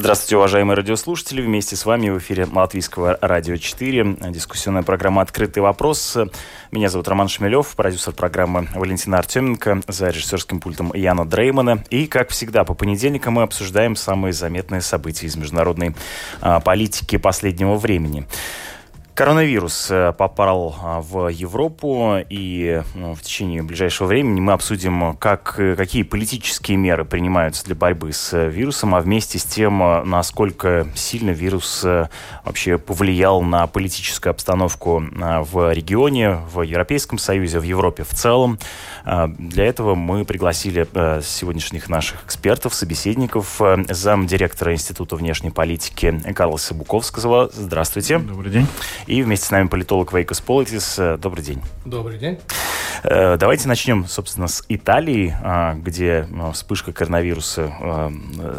Здравствуйте, уважаемые радиослушатели. Вместе с вами в эфире Латвийского радио 4. Дискуссионная программа «Открытый вопрос». Меня зовут Роман Шмелев, продюсер программы Валентина Артеменко, за режиссерским пультом Яна Дреймана. И, как всегда, по понедельникам мы обсуждаем самые заметные события из международной а, политики последнего времени. Коронавирус э, попал а, в Европу, и ну, в течение ближайшего времени мы обсудим, как, э, какие политические меры принимаются для борьбы с э, вирусом, а вместе с тем, насколько сильно вирус вообще повлиял на политическую обстановку в регионе, в Европейском Союзе, в Европе в целом. Для этого мы пригласили сегодняшних наших экспертов, собеседников, замдиректора Института внешней политики Карлоса Буковского. Здравствуйте. Добрый день. И вместе с нами политолог Вейкос Политис. Э, добрый день. Добрый день. Э, давайте начнем, собственно, с Италии, а, где вспышка коронавируса э,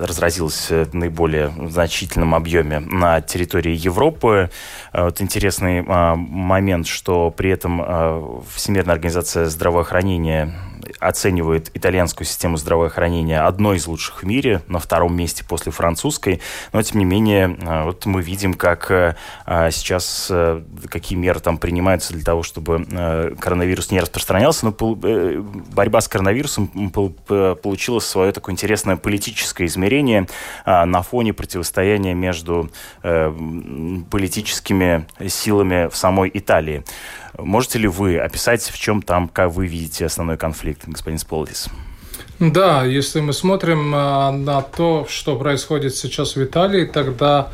разразилась в наиболее значительном объеме на территории Европы. Вот интересный момент, что при этом Всемирная организация здравоохранения оценивает итальянскую систему здравоохранения одной из лучших в мире, на втором месте после французской. Но, тем не менее, вот мы видим, как сейчас Э, какие меры там принимаются для того, чтобы э, коронавирус не распространялся. Но э, борьба с коронавирусом получила свое такое интересное политическое измерение на фоне противостояния между политическими силами в самой Италии. Можете ли вы описать, в чем там, как вы видите основной конфликт, господин Сполдис? Да, если мы смотрим на то, что происходит сейчас в Италии, тогда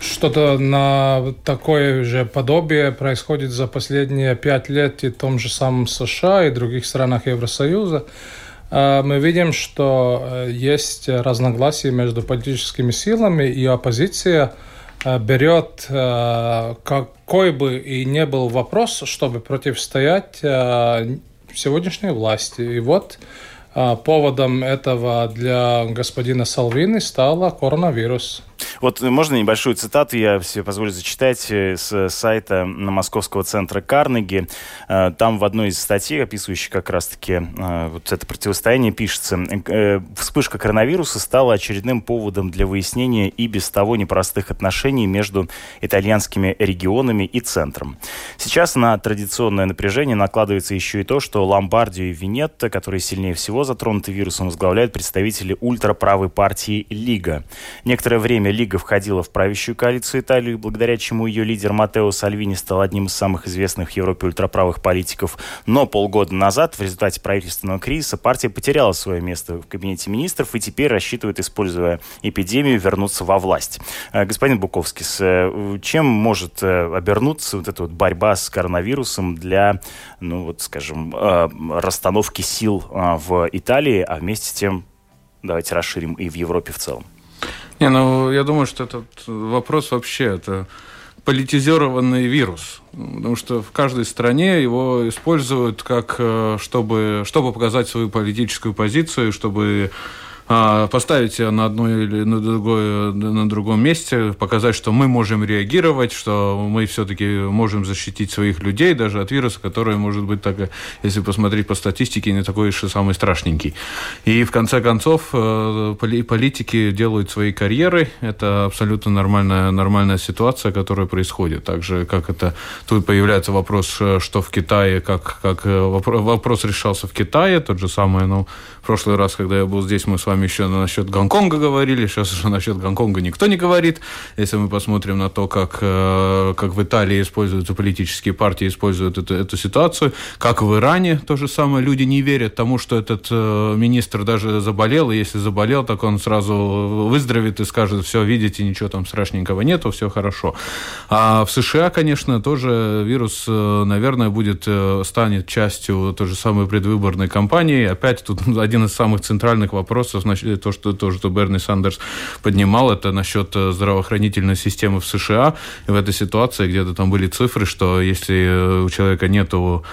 что-то на такое же подобие происходит за последние пять лет и в том же самом США и других странах Евросоюза. А, мы видим, что э, есть разногласия между политическими силами, и оппозиция э, берет э, какой бы и не был вопрос, чтобы противостоять сегодняшней власти. И вот поводом этого для господина Салвини стало коронавирус. Вот можно небольшую цитату я себе позволю зачитать э, с сайта Московского центра Карнеги. Э, там в одной из статей, описывающей как раз-таки э, вот это противостояние, пишется, вспышка коронавируса стала очередным поводом для выяснения и без того непростых отношений между итальянскими регионами и центром. Сейчас на традиционное напряжение накладывается еще и то, что Ломбардию и Венетто, которые сильнее всего затронуты вирусом, возглавляют представители ультраправой партии Лига. Некоторое время время Лига входила в правящую коалицию Италии, благодаря чему ее лидер Матео Сальвини стал одним из самых известных в Европе ультраправых политиков. Но полгода назад в результате правительственного кризиса партия потеряла свое место в кабинете министров и теперь рассчитывает, используя эпидемию, вернуться во власть. Э, господин Буковский, э, чем может э, обернуться вот эта вот борьба с коронавирусом для, ну вот, скажем, расстановки сил в Италии, а вместе с тем давайте расширим и в Европе в целом? Не, ну я думаю, что этот вопрос вообще это политизированный вирус. Потому что в каждой стране его используют как, э, чтобы, чтобы показать свою политическую позицию, чтобы поставить ее на одно или на, другое, на другом месте, показать, что мы можем реагировать, что мы все-таки можем защитить своих людей даже от вируса, который может быть, так, если посмотреть по статистике, не такой и самый страшненький. И в конце концов э, политики делают свои карьеры. Это абсолютно нормальная, нормальная ситуация, которая происходит. Также как это... Тут появляется вопрос, э, что в Китае, как, как э, вопрос решался в Китае, тот же самый, ну, в прошлый раз, когда я был здесь, мы с вами еще насчет Гонконга говорили, сейчас уже насчет Гонконга никто не говорит. Если мы посмотрим на то, как, э, как в Италии используются политические партии, используют эту, эту ситуацию, как в Иране то же самое, люди не верят тому, что этот э, министр даже заболел, и если заболел, так он сразу выздоровеет и скажет, все, видите, ничего там страшненького нету, все хорошо. А в США, конечно, тоже вирус, э, наверное, будет, станет частью той же самой предвыборной кампании. Опять тут один из самых центральных вопросов, то, что, то, что Берни Сандерс поднимал, это насчет здравоохранительной системы в США. И в этой ситуации где-то там были цифры, что если у человека нету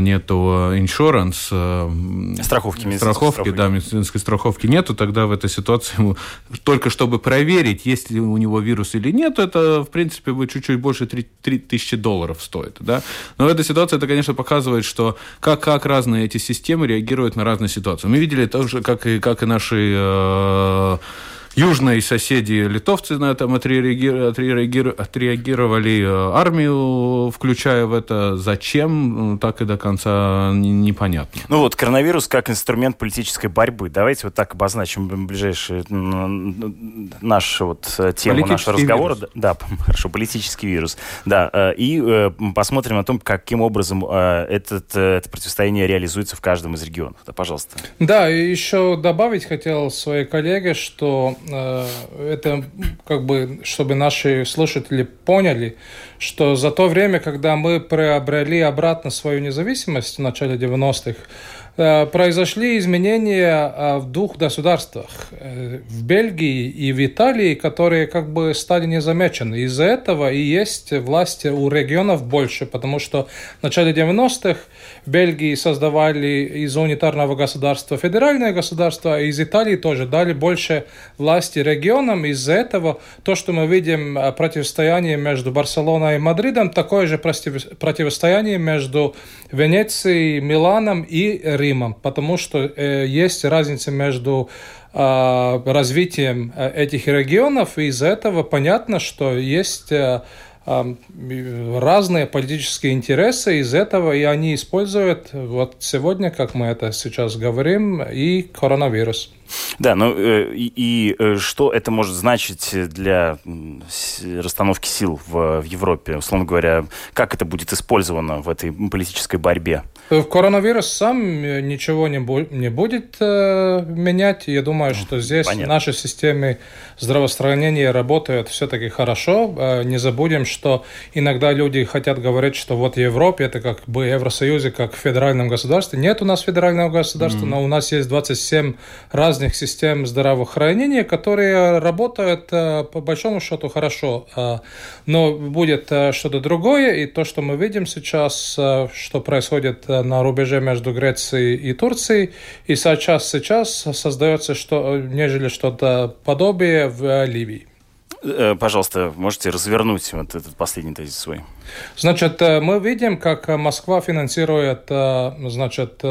нету иншуранс, страховки, страховки, страховки, да, медицинской страховки нету, тогда в этой ситуации ему, только чтобы проверить, есть ли у него вирус или нет, это, в принципе, будет чуть-чуть больше 3, 3 тысячи долларов стоит. Да? Но в этой ситуации это, конечно, показывает, что как, как разные эти системы реагируют на разные ситуации. Мы видели тоже, как и, как и наши э, Южные соседи литовцы на этом отреагировали, э, армию, включая в это. Зачем, так и до конца непонятно. Ну вот, коронавирус как инструмент политической борьбы. Давайте вот так обозначим ближайшую нашу вот э, тему нашего разговора. Вирус. Да, хорошо, политический вирус. Да, э, и посмотрим о том, каким образом этот, это противостояние реализуется в каждом из регионов. Да, пожалуйста. Да, и еще добавить хотел своей коллеге, что это как бы, чтобы наши слушатели поняли, что за то время, когда мы приобрели обратно свою независимость в начале 90-х, Э, произошли изменения э, в двух государствах, э, в Бельгии и в Италии, которые как бы стали незамечены. Из-за этого и есть власти у регионов больше, потому что в начале 90-х в Бельгии создавали из унитарного государства федеральное государство, а из Италии тоже дали больше власти регионам. Из-за этого то, что мы видим противостояние между Барселоной и Мадридом, такое же противостояние между Венецией, Миланом и Римом, потому что э, есть разница между э, развитием этих регионов, и из-за этого понятно, что есть э, разные политические интересы из этого, и они используют вот сегодня, как мы это сейчас говорим, и коронавирус. Да, ну э, и, и э, что это может значить для расстановки сил в, в Европе? Условно говоря, как это будет использовано в этой политической борьбе? Э, коронавирус сам ничего не, бу не будет э, менять. Я думаю, что здесь Понятно. наши системы здравоохранения работают все-таки хорошо. Э, не забудем, что иногда люди хотят говорить, что вот в Европе это как бы Евросоюзе, как в федеральном государстве. Нет у нас федерального государства, mm-hmm. но у нас есть 27 разных разных систем здравоохранения, которые работают э, по большому счету хорошо. Э, но будет э, что-то другое, и то, что мы видим сейчас, что происходит на рубеже между Грецией и Турцией, и сейчас, сейчас создается что, нежели что-то подобие в Ливии. Э, пожалуйста, можете развернуть вот этот последний тезис свой? Значит, э, мы видим, как Москва финансирует, э, значит,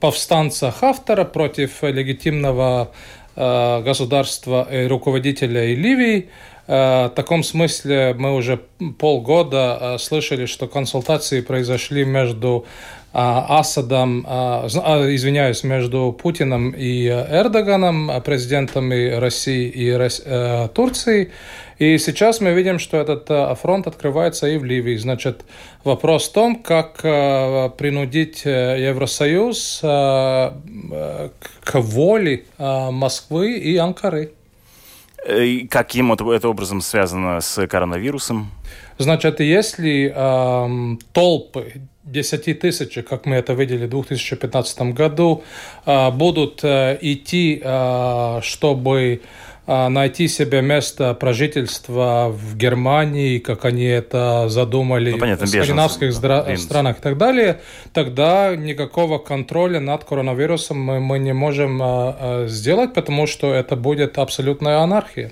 повстанца Хафтера против легитимного государства и руководителя Ливии. В таком смысле мы уже полгода слышали, что консультации произошли между Асадом, а, а, извиняюсь, между Путиным и Эрдоганом, президентами России и э, Турции. И сейчас мы видим, что этот фронт открывается и в Ливии. Значит, вопрос в том, как принудить э, Евросоюз к воле Москвы и Анкары. И каким это образом связано с коронавирусом? Значит, если э, толпы 10 тысяч, как мы это видели в 2015 году, э, будут э, идти, э, чтобы найти себе место прожительства в Германии, как они это задумали ну, понятно, в скандинавских беженцы, странах и так далее, тогда никакого контроля над коронавирусом мы, мы не можем сделать, потому что это будет абсолютная анархия.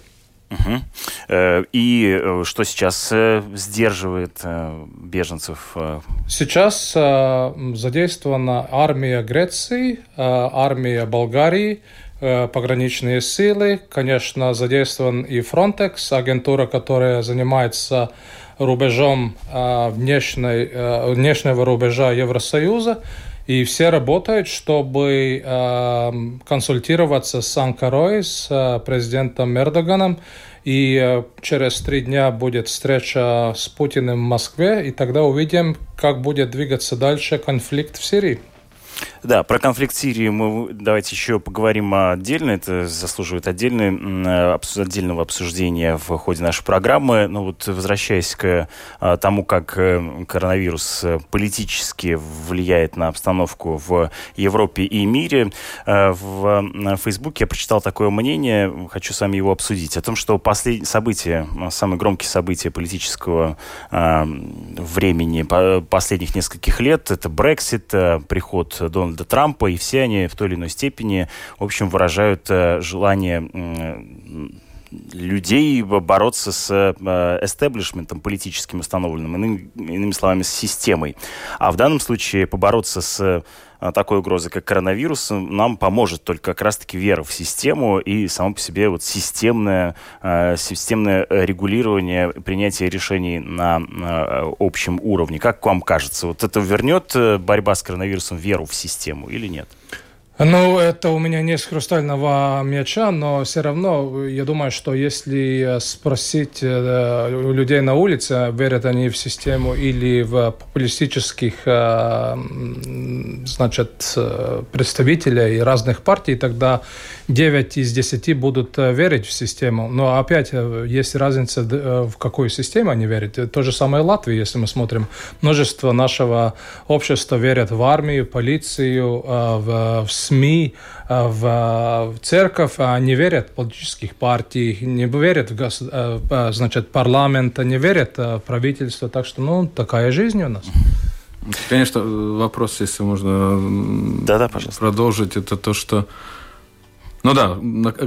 Угу. И э, что сейчас э, сдерживает беженцев? Сейчас задействована армия Греции, армия Болгарии, пограничные силы. Конечно, задействован и Frontex, агентура, которая занимается рубежом внешней, внешнего рубежа Евросоюза. И все работают, чтобы э, консультироваться с Анкарой, с э, президентом Эрдоганом. И э, через три дня будет встреча с Путиным в Москве, и тогда увидим, как будет двигаться дальше конфликт в Сирии. Да, про конфликт Сирии мы давайте еще поговорим отдельно. Это заслуживает отдельного обсуждения в ходе нашей программы. Но вот возвращаясь к а, тому, как э, коронавирус политически влияет на обстановку в Европе и мире, э, в Фейсбуке я прочитал такое мнение, хочу с вами его обсудить, о том, что последние события, самые громкие события политического а, времени последних нескольких лет, это Брексит, э, приход Дональда Трампа, и все они в той или иной степени, в общем, выражают э, желание людей бороться с эстеблишментом политическим установленным, иными, иными словами, с системой. А в данном случае побороться с такой угрозы, как коронавирус, нам поможет только как раз-таки вера в систему и само по себе вот системное, а, системное регулирование принятия решений на общем уровне. Как вам кажется, вот это вернет э, борьба с коронавирусом веру в систему или нет? Ну, это у меня не с хрустального мяча, но все равно я думаю, что если спросить э, людей на улице, верят они в систему или в популистических э, значит, представителей разных партий, тогда 9 из 10 будут э, верить в систему. Но опять есть разница, в какую систему они верят. То же самое в Латвии, если мы смотрим. Множество нашего общества верят в армию, полицию, в, в СМИ, э, в, в церковь, а не верят в политических партий, не верят в гос, э, э, значит, парламент, не верят в правительство. Так что, ну, такая жизнь у нас. Конечно, вопрос, если можно да, да, пожалуйста. продолжить, это то, что ну да,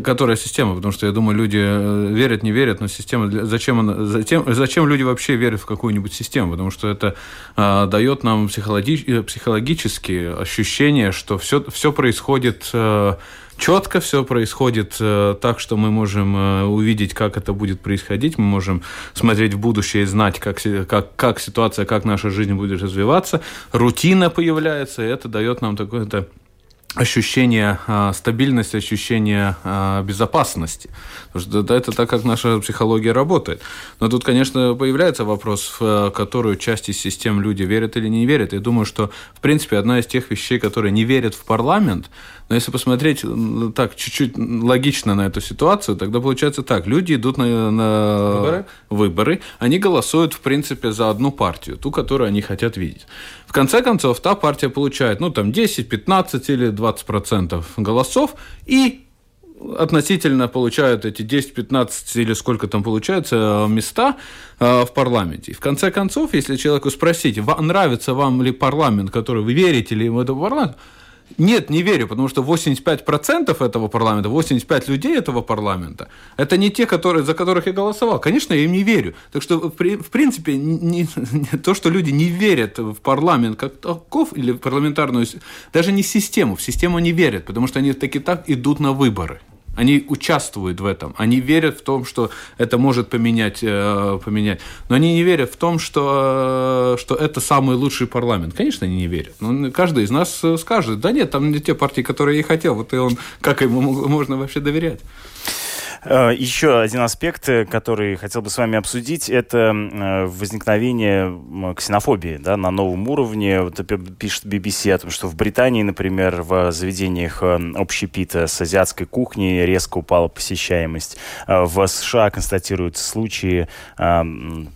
которая система, потому что я думаю, люди э, верят, не верят, но система, зачем, она, зачем, зачем люди вообще верят в какую-нибудь систему? Потому что это а, дает нам психологи, э, психологические ощущения, что все, все происходит а, четко, все происходит а, так, что мы можем а, увидеть, как это будет происходить, мы можем смотреть в будущее и знать, как, как, как ситуация, как наша жизнь будет развиваться, рутина появляется, и это дает нам такое-то ощущение э, стабильности, ощущение э, безопасности. Потому что это так, как наша психология работает. Но тут, конечно, появляется вопрос, в которую часть из систем люди верят или не верят. Я думаю, что, в принципе, одна из тех вещей, которые не верят в парламент, но если посмотреть так чуть-чуть логично на эту ситуацию, тогда получается так. Люди идут на, на выборы? выборы, они голосуют, в принципе, за одну партию, ту, которую они хотят видеть. В конце концов, та партия получает, ну, там, 10, 15 или 20 процентов голосов, и относительно получают эти 10-15 или сколько там получается места э, в парламенте. И в конце концов, если человеку спросить, нравится вам ли парламент, который вы верите ли в этот парламент, нет, не верю, потому что 85% этого парламента, 85 людей этого парламента, это не те, которые, за которых я голосовал. Конечно, я им не верю. Так что, в принципе, не, не, то, что люди не верят в парламент как таков, или в парламентарную, даже не систему, в систему не верят, потому что они таки так идут на выборы. Они участвуют в этом. Они верят в том, что это может поменять, э, поменять. Но они не верят в том, что, э, что это самый лучший парламент. Конечно, они не верят. Но каждый из нас э, скажет, да нет, там не те партии, которые я хотел. Вот и он, как ему можно вообще доверять? Э, Еще один аспект, э, который хотел бы с вами обсудить, это э, возникновение ксенофобии да, на новом уровне. Вот пишет BBC о том, что в Британии, например, в заведениях общепита с азиатской кухней резко упала посещаемость. В США констатируются случаи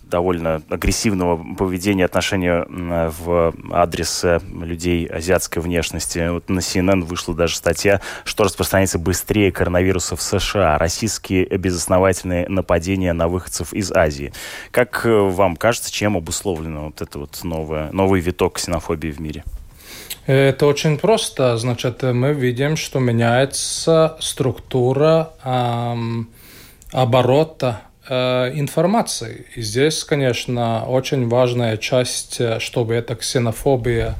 довольно агрессивного поведения, отношения в адрес людей азиатской внешности. Вот на CNN вышла даже статья, что распространяется быстрее коронавируса в США. Российские безосновательные нападения на выходцев из Азии. Как э, вам кажется, чем обусловлено вот это вот новое, новый виток ксенофобии в мире? Это очень просто. Значит, мы видим, что меняется структура эм, оборота э, информации. И здесь, конечно, очень важная часть, э, чтобы эта ксенофобия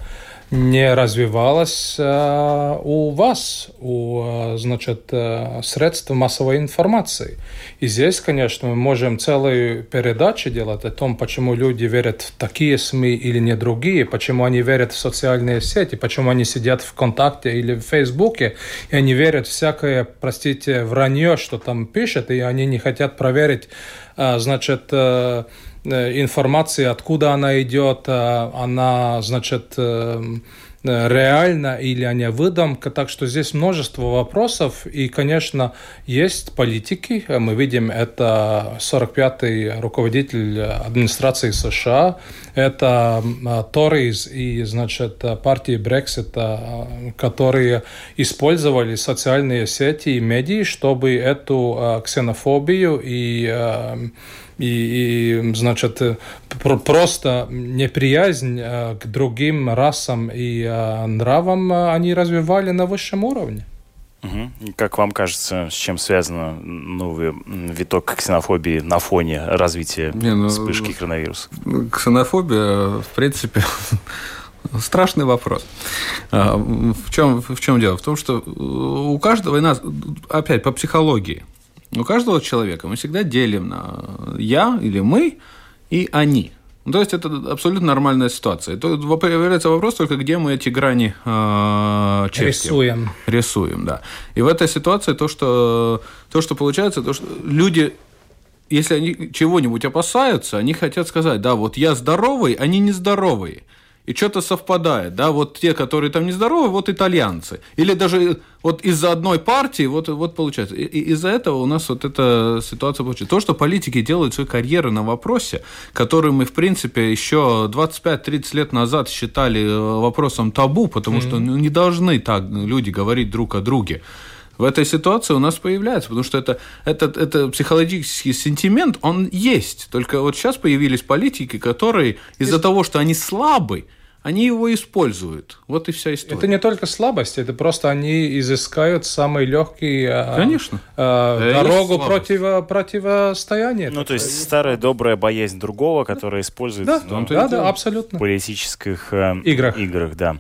не развивалась э, у вас, у э, значит, э, средств массовой информации. И здесь, конечно, мы можем целую передачу делать о том, почему люди верят в такие СМИ или не другие, почему они верят в социальные сети, почему они сидят в ВКонтакте или в Фейсбуке, и они верят в всякое, простите, вранье, что там пишет, и они не хотят проверить, значит, Э, информации, откуда она идет, э, она, значит, э, реально или они выдумка. Так что здесь множество вопросов. И, конечно, есть политики. Мы видим, это 45-й руководитель администрации США, это Торис и, значит, партии Брексита, которые использовали социальные сети и медиа, чтобы эту ксенофобию и и, и значит, э, просто неприязнь э, к другим расам и э, нравам они развивали на высшем уровне. Угу. Как вам кажется, с чем связано новый виток ксенофобии на фоне развития Не, ну, вспышки коронавируса? Ксенофобия, в принципе, Страшный вопрос. А, в чем, в чем дело? В том, что у каждого из нас, опять по психологии, у каждого человека мы всегда делим на я или мы и они. Ну, то есть это абсолютно нормальная ситуация. То появляется вопрос только, где мы эти грани э, чертим. Рисуем. Рисуем, да. И в этой ситуации то, что, то, что получается, то, что люди если они чего-нибудь опасаются, они хотят сказать, да, вот я здоровый, они нездоровые и что-то совпадает, да, вот те, которые там нездоровы, вот итальянцы. Или даже вот из-за одной партии, вот, вот получается. И, и из-за этого у нас вот эта ситуация получается. То, что политики делают свою карьеру на вопросе, который мы, в принципе, еще 25-30 лет назад считали э, вопросом табу, потому mm-hmm. что ну, не должны так люди говорить друг о друге в этой ситуации у нас появляется, потому что это, это, это психологический сентимент, он есть. Только вот сейчас появились политики, которые из-за того, что они слабы, они его используют. Вот и вся история. Это не только слабость, это просто они изыскают самый легкий а, Конечно. А, дорогу против, противостояния. Ну, то есть старая добрая боязнь другого, которая используется да, ну, да, да, абсолютно. в политических э, играх. играх да.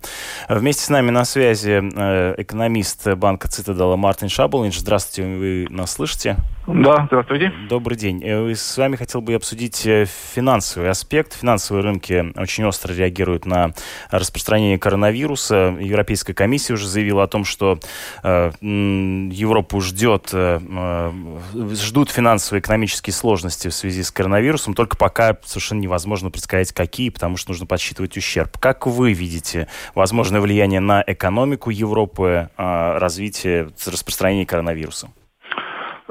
Вместе с нами на связи э, экономист банка Цитадела Мартин Шабулинч. Здравствуйте, вы нас слышите? Да, здравствуйте. Добрый день. Э, с вами хотел бы обсудить э, финансовый аспект. Финансовые рынки очень остро реагируют на распространение коронавируса. Европейская комиссия уже заявила о том, что э, Европу ждет, э, э, ждут финансово-экономические сложности в связи с коронавирусом, только пока совершенно невозможно предсказать, какие, потому что нужно подсчитывать ущерб. Как вы видите возможное влияние на экономику Европы, э, развитие распространения коронавируса?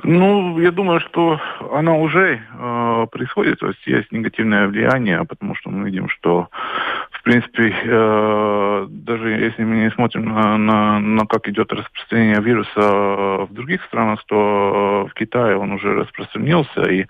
Ну, я думаю, что она уже э, происходит, то есть есть негативное влияние, потому что мы видим, что, в принципе, э, даже если мы не смотрим на, на, на как идет распространение вируса в других странах, то в Китае он уже распространился, и э,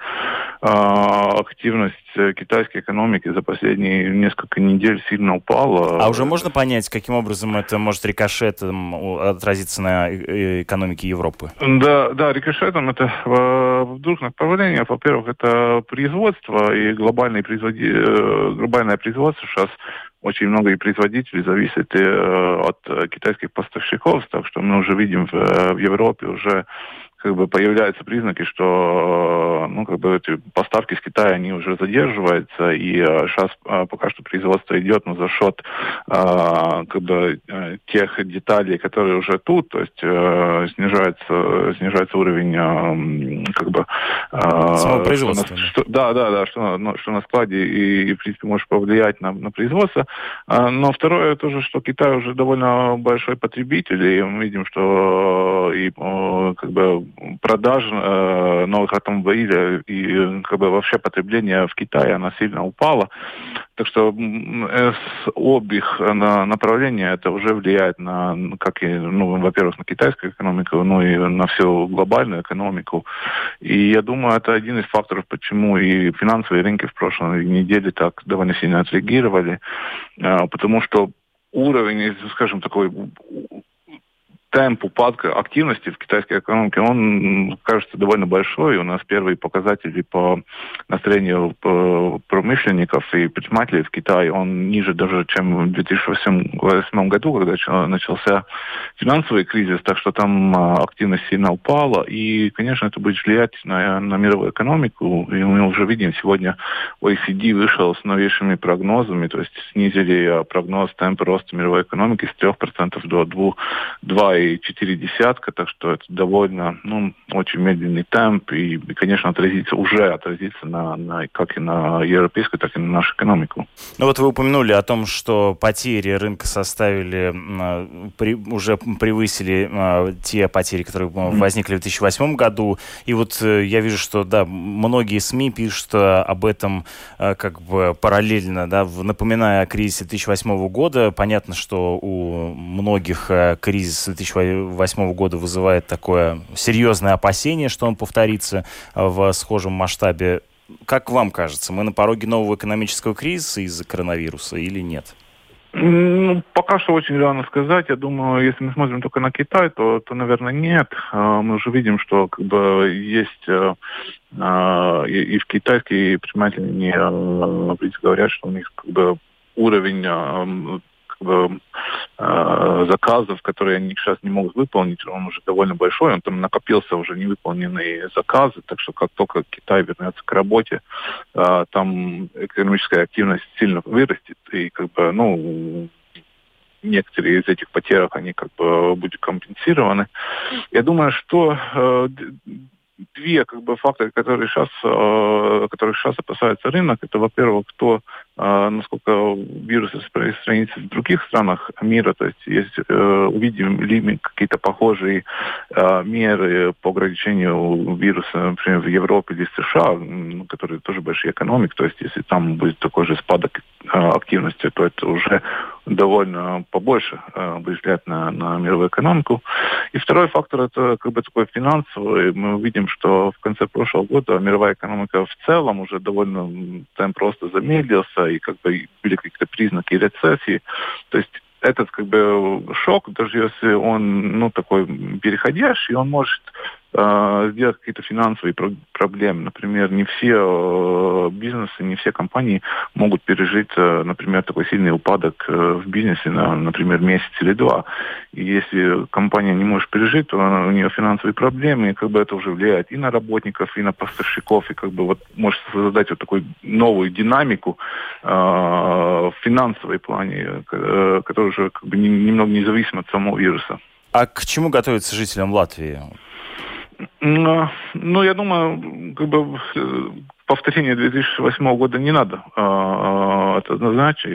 активность китайской экономики за последние несколько недель сильно упала. А уже можно понять, каким образом это может рикошетом отразиться на э, экономике Европы? Да, да, рикошетом это в двух направлениях. Во-первых, это производство и глобальное, производи... Э, глобальное производство сейчас очень много и производителей зависит э, от китайских поставщиков, так что мы уже видим в, в Европе уже как бы появляются признаки, что ну, как бы эти поставки с Китая, они уже задерживаются, и сейчас а, а, пока что производство идет, но за счет а, как бы тех деталей, которые уже тут, то есть э, снижается, снижается уровень как бы... Самого производства. Что, да, да, да, что, ну, что на складе и, и, в принципе, может повлиять на, на производство. Но второе тоже, что Китай уже довольно большой потребитель, и мы видим, что и как бы продаж э, новых автомобилей и как бы вообще потребление в Китае, оно сильно упало. Так что с обеих на направления это уже влияет на, как и, ну, во-первых, на китайскую экономику, ну и на всю глобальную экономику. И я думаю, это один из факторов, почему и финансовые рынки в прошлой неделе так довольно сильно отреагировали, э, потому что уровень, скажем, такой темп упадка активности в китайской экономике, он кажется довольно большой. У нас первые показатели по настроению промышленников и предпринимателей в Китае, он ниже даже, чем в 2008 году, когда начался финансовый кризис, так что там а, активность сильно упала. И, конечно, это будет влиять на, на мировую экономику. И мы уже видим, сегодня OECD вышел с новейшими прогнозами, то есть снизили а, прогноз темпа роста мировой экономики с 3% до 2, Китай четыре десятка, так что это довольно, ну, очень медленный темп и, и конечно, отразится, уже отразится на, на, как и на европейскую, так и на нашу экономику. Ну вот вы упомянули о том, что потери рынка составили, при, уже превысили а, те потери, которые возникли в 2008 году. И вот э, я вижу, что, да, многие СМИ пишут об этом э, как бы параллельно, да, напоминая о кризисе 2008 года. Понятно, что у многих э, кризис 2008 года вызывает такое серьезное опасение, что он повторится в схожем масштабе. Как вам кажется, мы на пороге нового экономического кризиса из-за коронавируса или нет? Ну, пока что очень рано сказать. Я думаю, если мы смотрим только на Китай, то, то наверное, нет. А, мы уже видим, что как бы есть э, а, и, в китайские предприниматели не говорят, что у них как бы уровень бы, э, заказов, которые они сейчас не могут выполнить, он уже довольно большой, он там накопился уже невыполненные заказы, так что как только Китай вернется к работе, э, там экономическая активность сильно вырастет, и как бы, ну, некоторые из этих потерь, они как бы будут компенсированы. Я думаю, что э, две как бы факторы, которые сейчас, э, которые сейчас опасается рынок, это, во-первых, кто насколько вирус распространится в других странах мира, то есть если э, увидим ли мы какие-то похожие э, меры по ограничению вируса, например, в Европе или США, которые тоже большие экономики, то есть если там будет такой же спадок э, активности, то это уже довольно побольше будет влиять на, на мировую экономику. И второй фактор это как бы такой финансовый. Мы видим, что в конце прошлого года мировая экономика в целом уже довольно темп просто замедлился, и как бы были какие-то признаки рецессии. То есть этот как бы шок, даже если он ну такой переходящий, он может сделать какие-то финансовые про- проблемы. Например, не все э, бизнесы, не все компании могут пережить, э, например, такой сильный упадок э, в бизнесе на, например, месяц или два. И если компания не может пережить, то у нее финансовые проблемы, и как бы это уже влияет и на работников, и на поставщиков, и как бы вот может создать вот такую новую динамику э, в финансовой плане, э, которая уже как бы немного независима от самого вируса. А к чему готовятся жителям Латвии? Ну, я думаю, как бы э, повторения 2008 года не надо. А, а, это.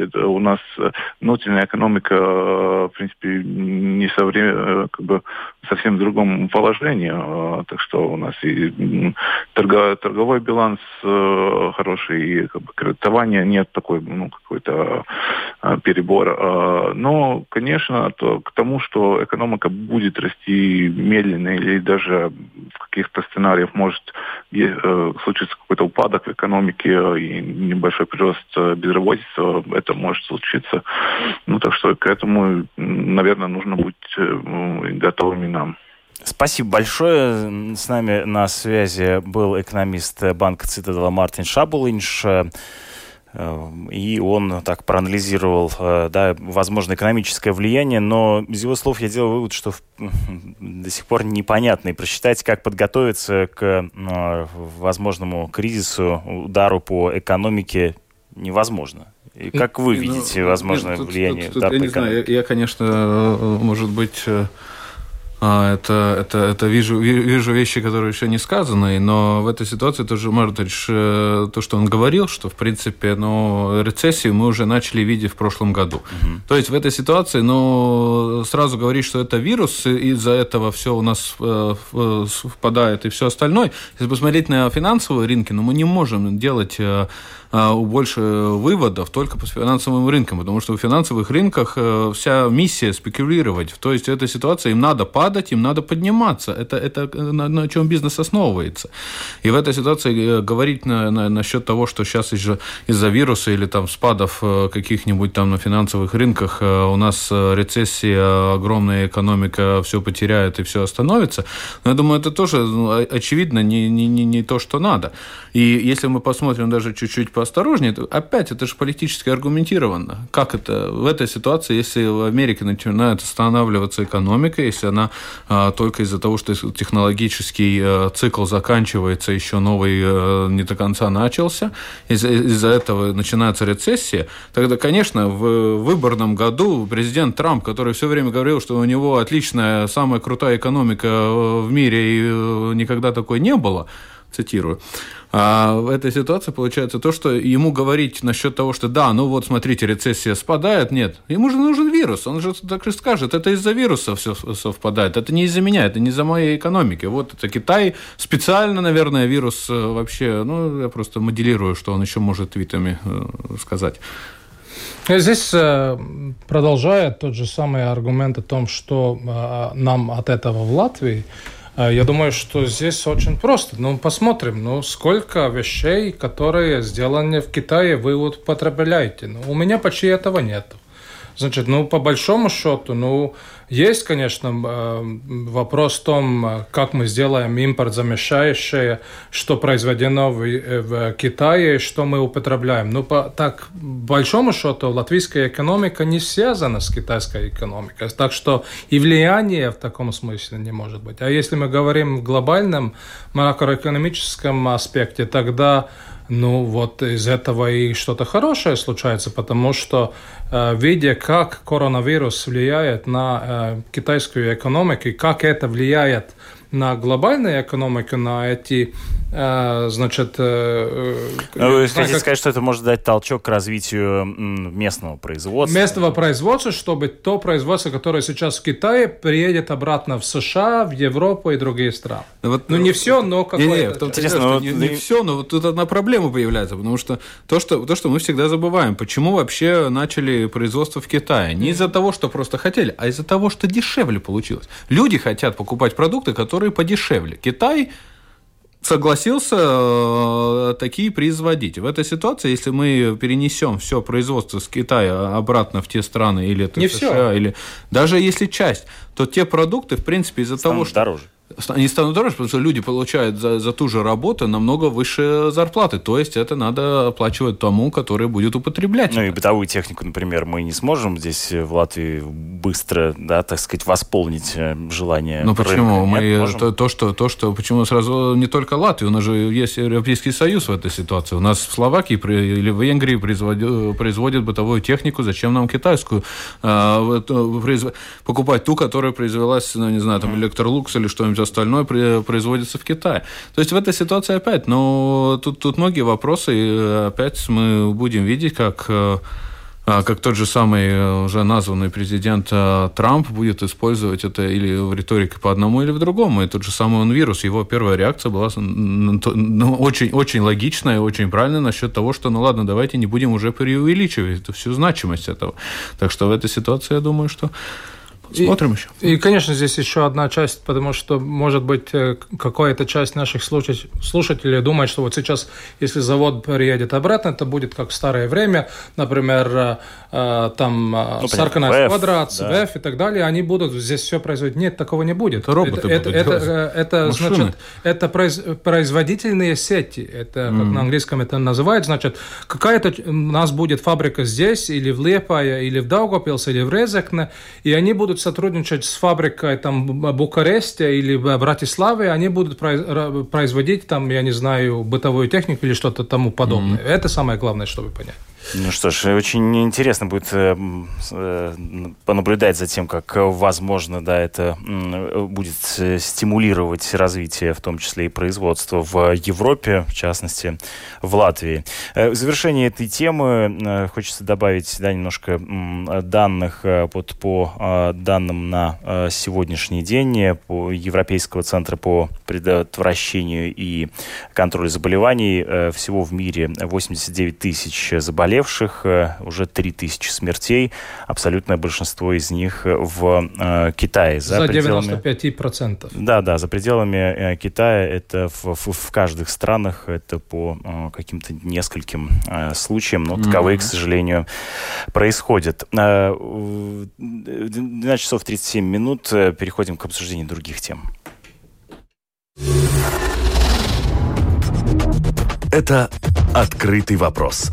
Это у нас внутренняя экономика, в принципе, не со время, как бы совсем в другом положении. А, так что у нас и торго, торговой баланс э, хороший, и как бы, кредитования нет такой, ну, какой-то перебор. Но, конечно, то, к тому, что экономика будет расти медленно или даже в каких-то сценариях может э, случиться какой-то упадок упадок экономике и небольшой прирост э, безработицы, это может случиться. Ну, так что к этому, наверное, нужно быть э, готовыми нам. Спасибо большое. С нами на связи был экономист банка Цитадела Мартин Шабулинш. Эм, и он так проанализировал, э, да, возможно, экономическое влияние, но из его слов я делал вывод, что до сих пор непонятно и просчитать, как подготовиться к э, возможному кризису, удару по экономике невозможно. И как вы ну, видите возможное нет, влияние тут, тут, я не знаю, я, я, конечно, э, может быть, это, это, это вижу, вижу вещи, которые еще не сказаны, но в этой ситуации тоже Мартыч, э, то, что он говорил, что, в принципе, ну, рецессию мы уже начали видеть в прошлом году. Угу. То есть в этой ситуации, ну, сразу говорить, что это вирус, и из-за этого все у нас э, впадает и все остальное. Если посмотреть на финансовые рынки, ну, мы не можем делать э, а, больше выводов только по финансовым рынкам, потому что в финансовых рынках э, вся миссия спекулировать. То есть эта ситуация, им надо падать, им надо подниматься. Это, это на, на чем бизнес основывается. И в этой ситуации э, говорить на, на, насчет того, что сейчас из-за из вируса или там спадов э, каких-нибудь там на финансовых рынках у нас рецессия, огромная экономика все потеряет и все остановится, но я думаю, это тоже ну, очевидно не, не, не, не то, что надо. И если мы посмотрим даже чуть-чуть по поосторожнее, то опять это же политически аргументированно. Как это в этой ситуации, если в Америке начинает останавливаться экономика, если она только из-за того, что технологический цикл заканчивается, еще новый не до конца начался, из-за из этого начинается рецессия, тогда, конечно, в выборном году президент Трамп, который все время говорил, что у него отличная, самая крутая экономика в мире и никогда такой не было, цитирую. А в этой ситуации получается то, что ему говорить насчет того, что да, ну вот смотрите, рецессия спадает, нет. Ему же нужен вирус, он же так и скажет, это из-за вируса все совпадает, это не из-за меня, это не из-за моей экономики. Вот это Китай специально, наверное, вирус э, вообще, ну я просто моделирую, что он еще может твитами э, сказать. Здесь э, продолжает тот же самый аргумент о том, что нам от этого в Латвии я думаю, что здесь очень просто. Ну, посмотрим, ну, сколько вещей, которые сделаны в Китае, вы вот потребляете. Ну, у меня почти этого нет. Значит, ну, по большому счету, ну, есть, конечно, э, вопрос в том, как мы сделаем импорт замещающий, что произведено в, э, в Китае, что мы употребляем. Ну, по так большому счету, латвийская экономика не связана с китайской экономикой. Так что и влияние в таком смысле не может быть. А если мы говорим в глобальном макроэкономическом аспекте, тогда ну вот из этого и что-то хорошее случается, потому что э, видя, как коронавирус влияет на э, китайскую экономику, и как это влияет на глобальную экономику, на эти значит... Э, ну, вы хотите как... сказать, что это может дать толчок к развитию местного производства? Местного производства, чтобы то производство, которое сейчас в Китае, приедет обратно в США, в Европу и другие страны. Ну, вот, ну, не все, но какое-то... Не, не, Интересно, но... не, не все, но вот тут одна проблема появляется, потому что то, что то, что мы всегда забываем, почему вообще начали производство в Китае? Не из-за того, что просто хотели, а из-за того, что дешевле получилось. Люди хотят покупать продукты, которые подешевле. Китай согласился э, такие производить. В этой ситуации, если мы перенесем все производство с Китая обратно в те страны, или это Не США, все. или даже если часть, то те продукты, в принципе, из-за того, что... дороже они станут дороже, потому что люди получают за, за ту же работу намного выше зарплаты. То есть это надо оплачивать тому, который будет употреблять. Ну и бытовую технику, например, мы не сможем здесь в Латвии быстро, да, так сказать, восполнить э, желание. Ну почему? Мы Нет, то, то, что, то, что, почему сразу не только Латвия, у нас же есть Европейский Союз в этой ситуации. У нас в Словакии или в Венгрии производят, производят бытовую технику, зачем нам китайскую а, покупать ту, которая произвелась, ну, не знаю, там, Electrolux или что-нибудь остальное производится в Китае. То есть в этой ситуации опять, но тут, тут многие вопросы, э, опять мы будем видеть, как э, а, как тот же самый э, уже названный президент Трамп будет использовать это или в риторике по одному, или в другому. И тот же самый он вирус, его первая реакция была ну, очень, очень логичная очень правильная насчет того, что ну ладно, давайте не будем уже преувеличивать всю значимость этого. Так что в этой ситуации я думаю, что Смотрим и, еще. И, конечно, здесь еще одна часть, потому что, может быть, э, какая-то часть наших слушателей думает, что вот сейчас, если завод приедет обратно, это будет как в старое время, например, э, э, там ну, Sarkanais kvadrāts, да. и так далее, они будут здесь все производить. Нет, такого не будет. Это роботы это, будут это, это, это значит, это производительные сети, это, mm. как на английском это называют, значит, какая-то у нас будет фабрика здесь, или в Лепае, или в Даугапилсе, или в Резекне, и они будут сотрудничать с фабрикой там Букаресте или Братиславе, они будут производить там, я не знаю, бытовую технику или что-то тому подобное. Mm-hmm. Это самое главное, чтобы понять. Ну что ж, очень интересно будет э, э, понаблюдать за тем, как, возможно, да, это будет э, стимулировать развитие, в том числе и производства в Европе, в частности, в Латвии. В завершение этой темы хочется добавить да, немножко данных вот, по данным на сегодняшний день по Европейского центра по предотвращению и контролю заболеваний. Всего в мире 89 тысяч заболевших заболевших, э, уже 3000 смертей, абсолютное большинство из них в э, Китае. За, за пределами... 95%. Да, да, за пределами э, Китая это в, в, в каждых странах, это по каким-то нескольким случаям, но таковые, mm-hmm. к сожалению, происходят. 12 часов 37 минут, переходим к обсуждению других тем. Это «Открытый вопрос»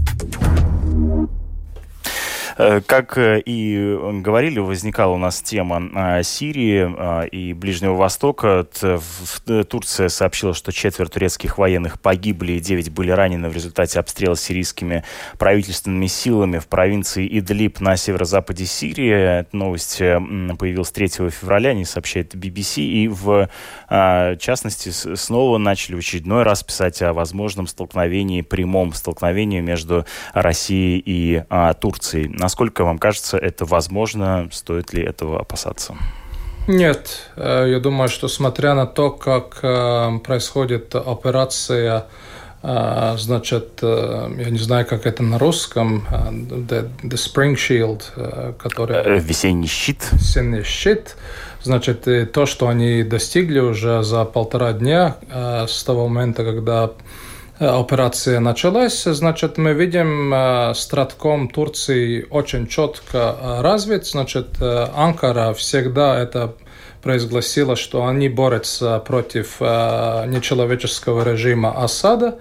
Э, как э, и говорили, возникала у нас тема Сирии и Ближнего Востока. Турция сообщила, что четверть турецких военных погибли и девять были ранены в результате обстрела сирийскими правительственными силами в провинции Идлиб на северо-западе Сирии. Эта новость появилась 3 февраля, не сообщает BBC. И в частности снова начали в очередной раз писать о возможном столкновении, прямом столкновении между Россией и Турцией. Насколько вам кажется, это возможно? Стоит ли этого опасаться? Нет, э, я думаю, что смотря на то, как э, происходит операция, э, значит, я не знаю, как это на русском, the, the Spring Shield, который... Весенний щит. Весенний щит. Значит, то, что они достигли уже за полтора дня с того момента, когда операция началась, значит, мы видим э, стратком Турции очень четко э, развит. Значит, Анкара всегда это произгласила, что они борются против нечеловеческого режима Асада.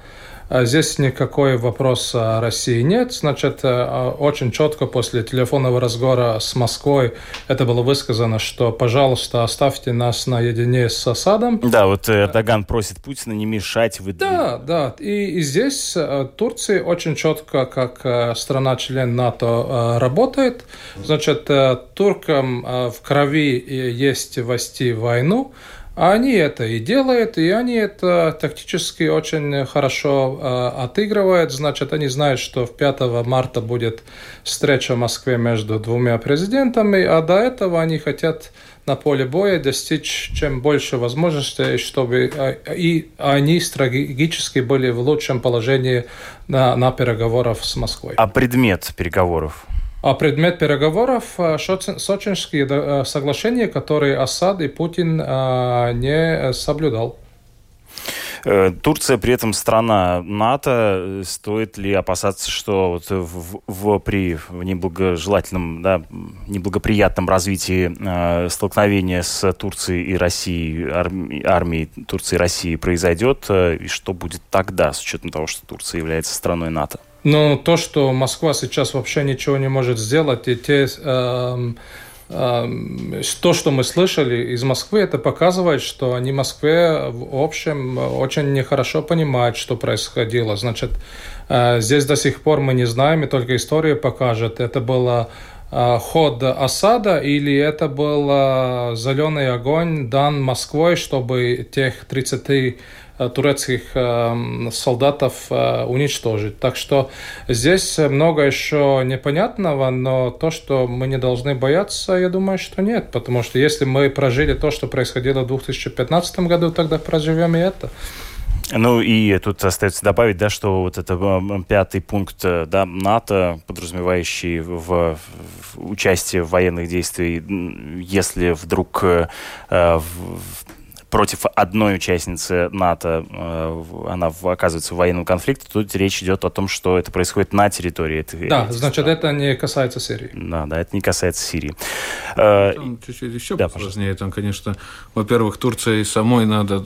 А здесь никакой вопроса России нет. Значит, э, очень четко после телефонного разговора с Москвой это было высказано, что, пожалуйста, оставьте нас наедине с Асадом. Да, вот Эрдоган просит Путина не мешать. Вы... Да, да. И, и здесь э, Турция очень четко, как э, страна-член НАТО, работает. Значит, туркам в крови есть вести войну. А они это и делают, и они это тактически очень хорошо э, отыгрывают. Значит, они знают, что в 5 марта будет встреча в Москве между двумя президентами, а до этого они хотят на поле боя достичь чем больше возможностей, чтобы э, и они стратегически были в лучшем положении на, на переговорах с Москвой. А предмет переговоров? А предмет переговоров э, – сочинские э, соглашения, которые Асад и Путин э, не соблюдал. Турция при этом страна НАТО. Стоит ли опасаться, что вот в, в, при неблагожелательном, да, неблагоприятном развитии э, столкновения с Турцией и Россией, арми, армией Турции и России произойдет? И что будет тогда, с учетом того, что Турция является страной НАТО? Ну, то, что Москва сейчас вообще ничего не может сделать, и те, э, э, то, что мы слышали из Москвы, это показывает, что они в Москве, в общем, очень нехорошо понимают, что происходило. Значит, э, здесь до сих пор мы не знаем, и только история покажет, это было э, ход осада или это был э, зеленый огонь дан Москвой, чтобы тех 30 Э, турецких э, солдатов э, уничтожить. Так что здесь много еще непонятного, но то, что мы не должны бояться, я думаю, что нет. Потому что если мы прожили то, что происходило в 2015 году, тогда проживем и это. Ну и тут остается добавить, да, что вот это пятый пункт да, НАТО, подразумевающий в, в участие в военных действиях, если вдруг э, в, против одной участницы НАТО, э, она оказывается в военном конфликте, тут речь идет о том, что это происходит на территории этой Да, значит, стран. это не касается Сирии. Да, да, это не касается Сирии. Э, там чуть-чуть еще да, посложнее. Там, конечно, во-первых, Турции самой надо...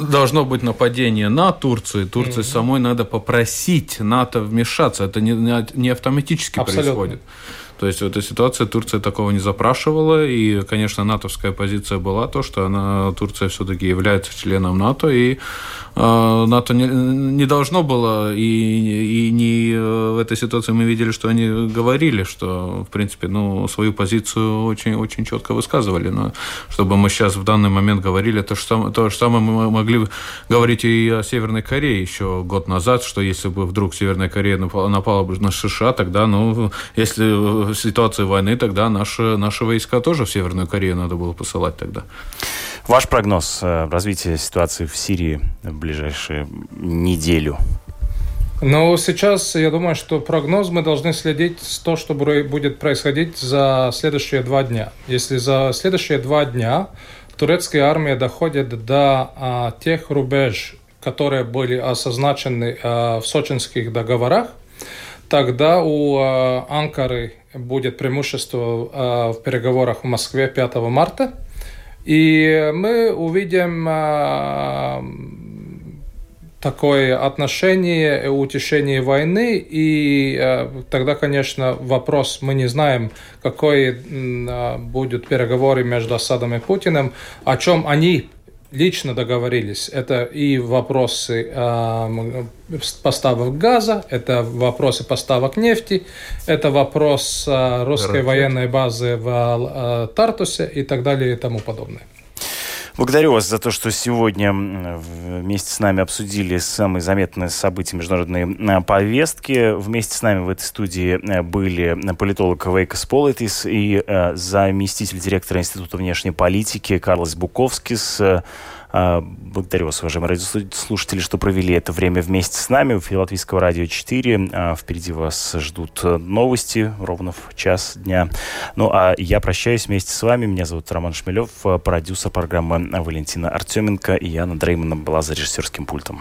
Должно быть нападение на Турцию. Турции mm-hmm. самой надо попросить НАТО вмешаться. Это не, не автоматически Абсолютно. происходит. То есть в этой ситуации Турция такого не запрашивала, и, конечно, натовская позиция была то, что она, Турция все-таки является членом НАТО, и э, НАТО не, не должно было, и, и не э, в этой ситуации мы видели, что они говорили, что, в принципе, ну, свою позицию очень, очень четко высказывали, но чтобы мы сейчас в данный момент говорили, то самое, то же самое мы могли говорить и о Северной Корее еще год назад, что если бы вдруг Северная Корея напала, бы на США, тогда, ну, если в ситуации войны тогда наши, наши войска тоже в Северную Корею надо было посылать тогда. Ваш прогноз э, развития ситуации в Сирии в ближайшую неделю? Ну, сейчас я думаю, что прогноз мы должны следить с то, что будет происходить за следующие два дня. Если за следующие два дня турецкая армия доходит до а, тех рубеж, которые были осозначены а, в сочинских договорах, тогда у а, Анкары будет преимущество а, в переговорах в Москве 5 марта. И мы увидим а, такое отношение, утешение войны, и э, тогда, конечно, вопрос, мы не знаем, какой э, будут переговоры между Асадом и Путиным, о чем они лично договорились. Это и вопросы э, поставок газа, это вопросы поставок нефти, это вопрос э, русской Ракет. военной базы в э, Тартусе и так далее и тому подобное. Благодарю вас за то, что сегодня вместе с нами обсудили самые заметные события международной э, повестки. Вместе с нами в этой студии э, были политолог Вейкас Политис и э, заместитель директора Института внешней политики Карлос Буковскис. А, благодарю вас, уважаемые радиослушатели, что провели это время вместе с нами. Эфире Латвийского радио 4. А, впереди вас ждут новости ровно в час дня. Ну, а я прощаюсь вместе с вами. Меня зовут Роман Шмелев, продюсер программы Валентина Артеменко. И я, Дреймана была за режиссерским пультом.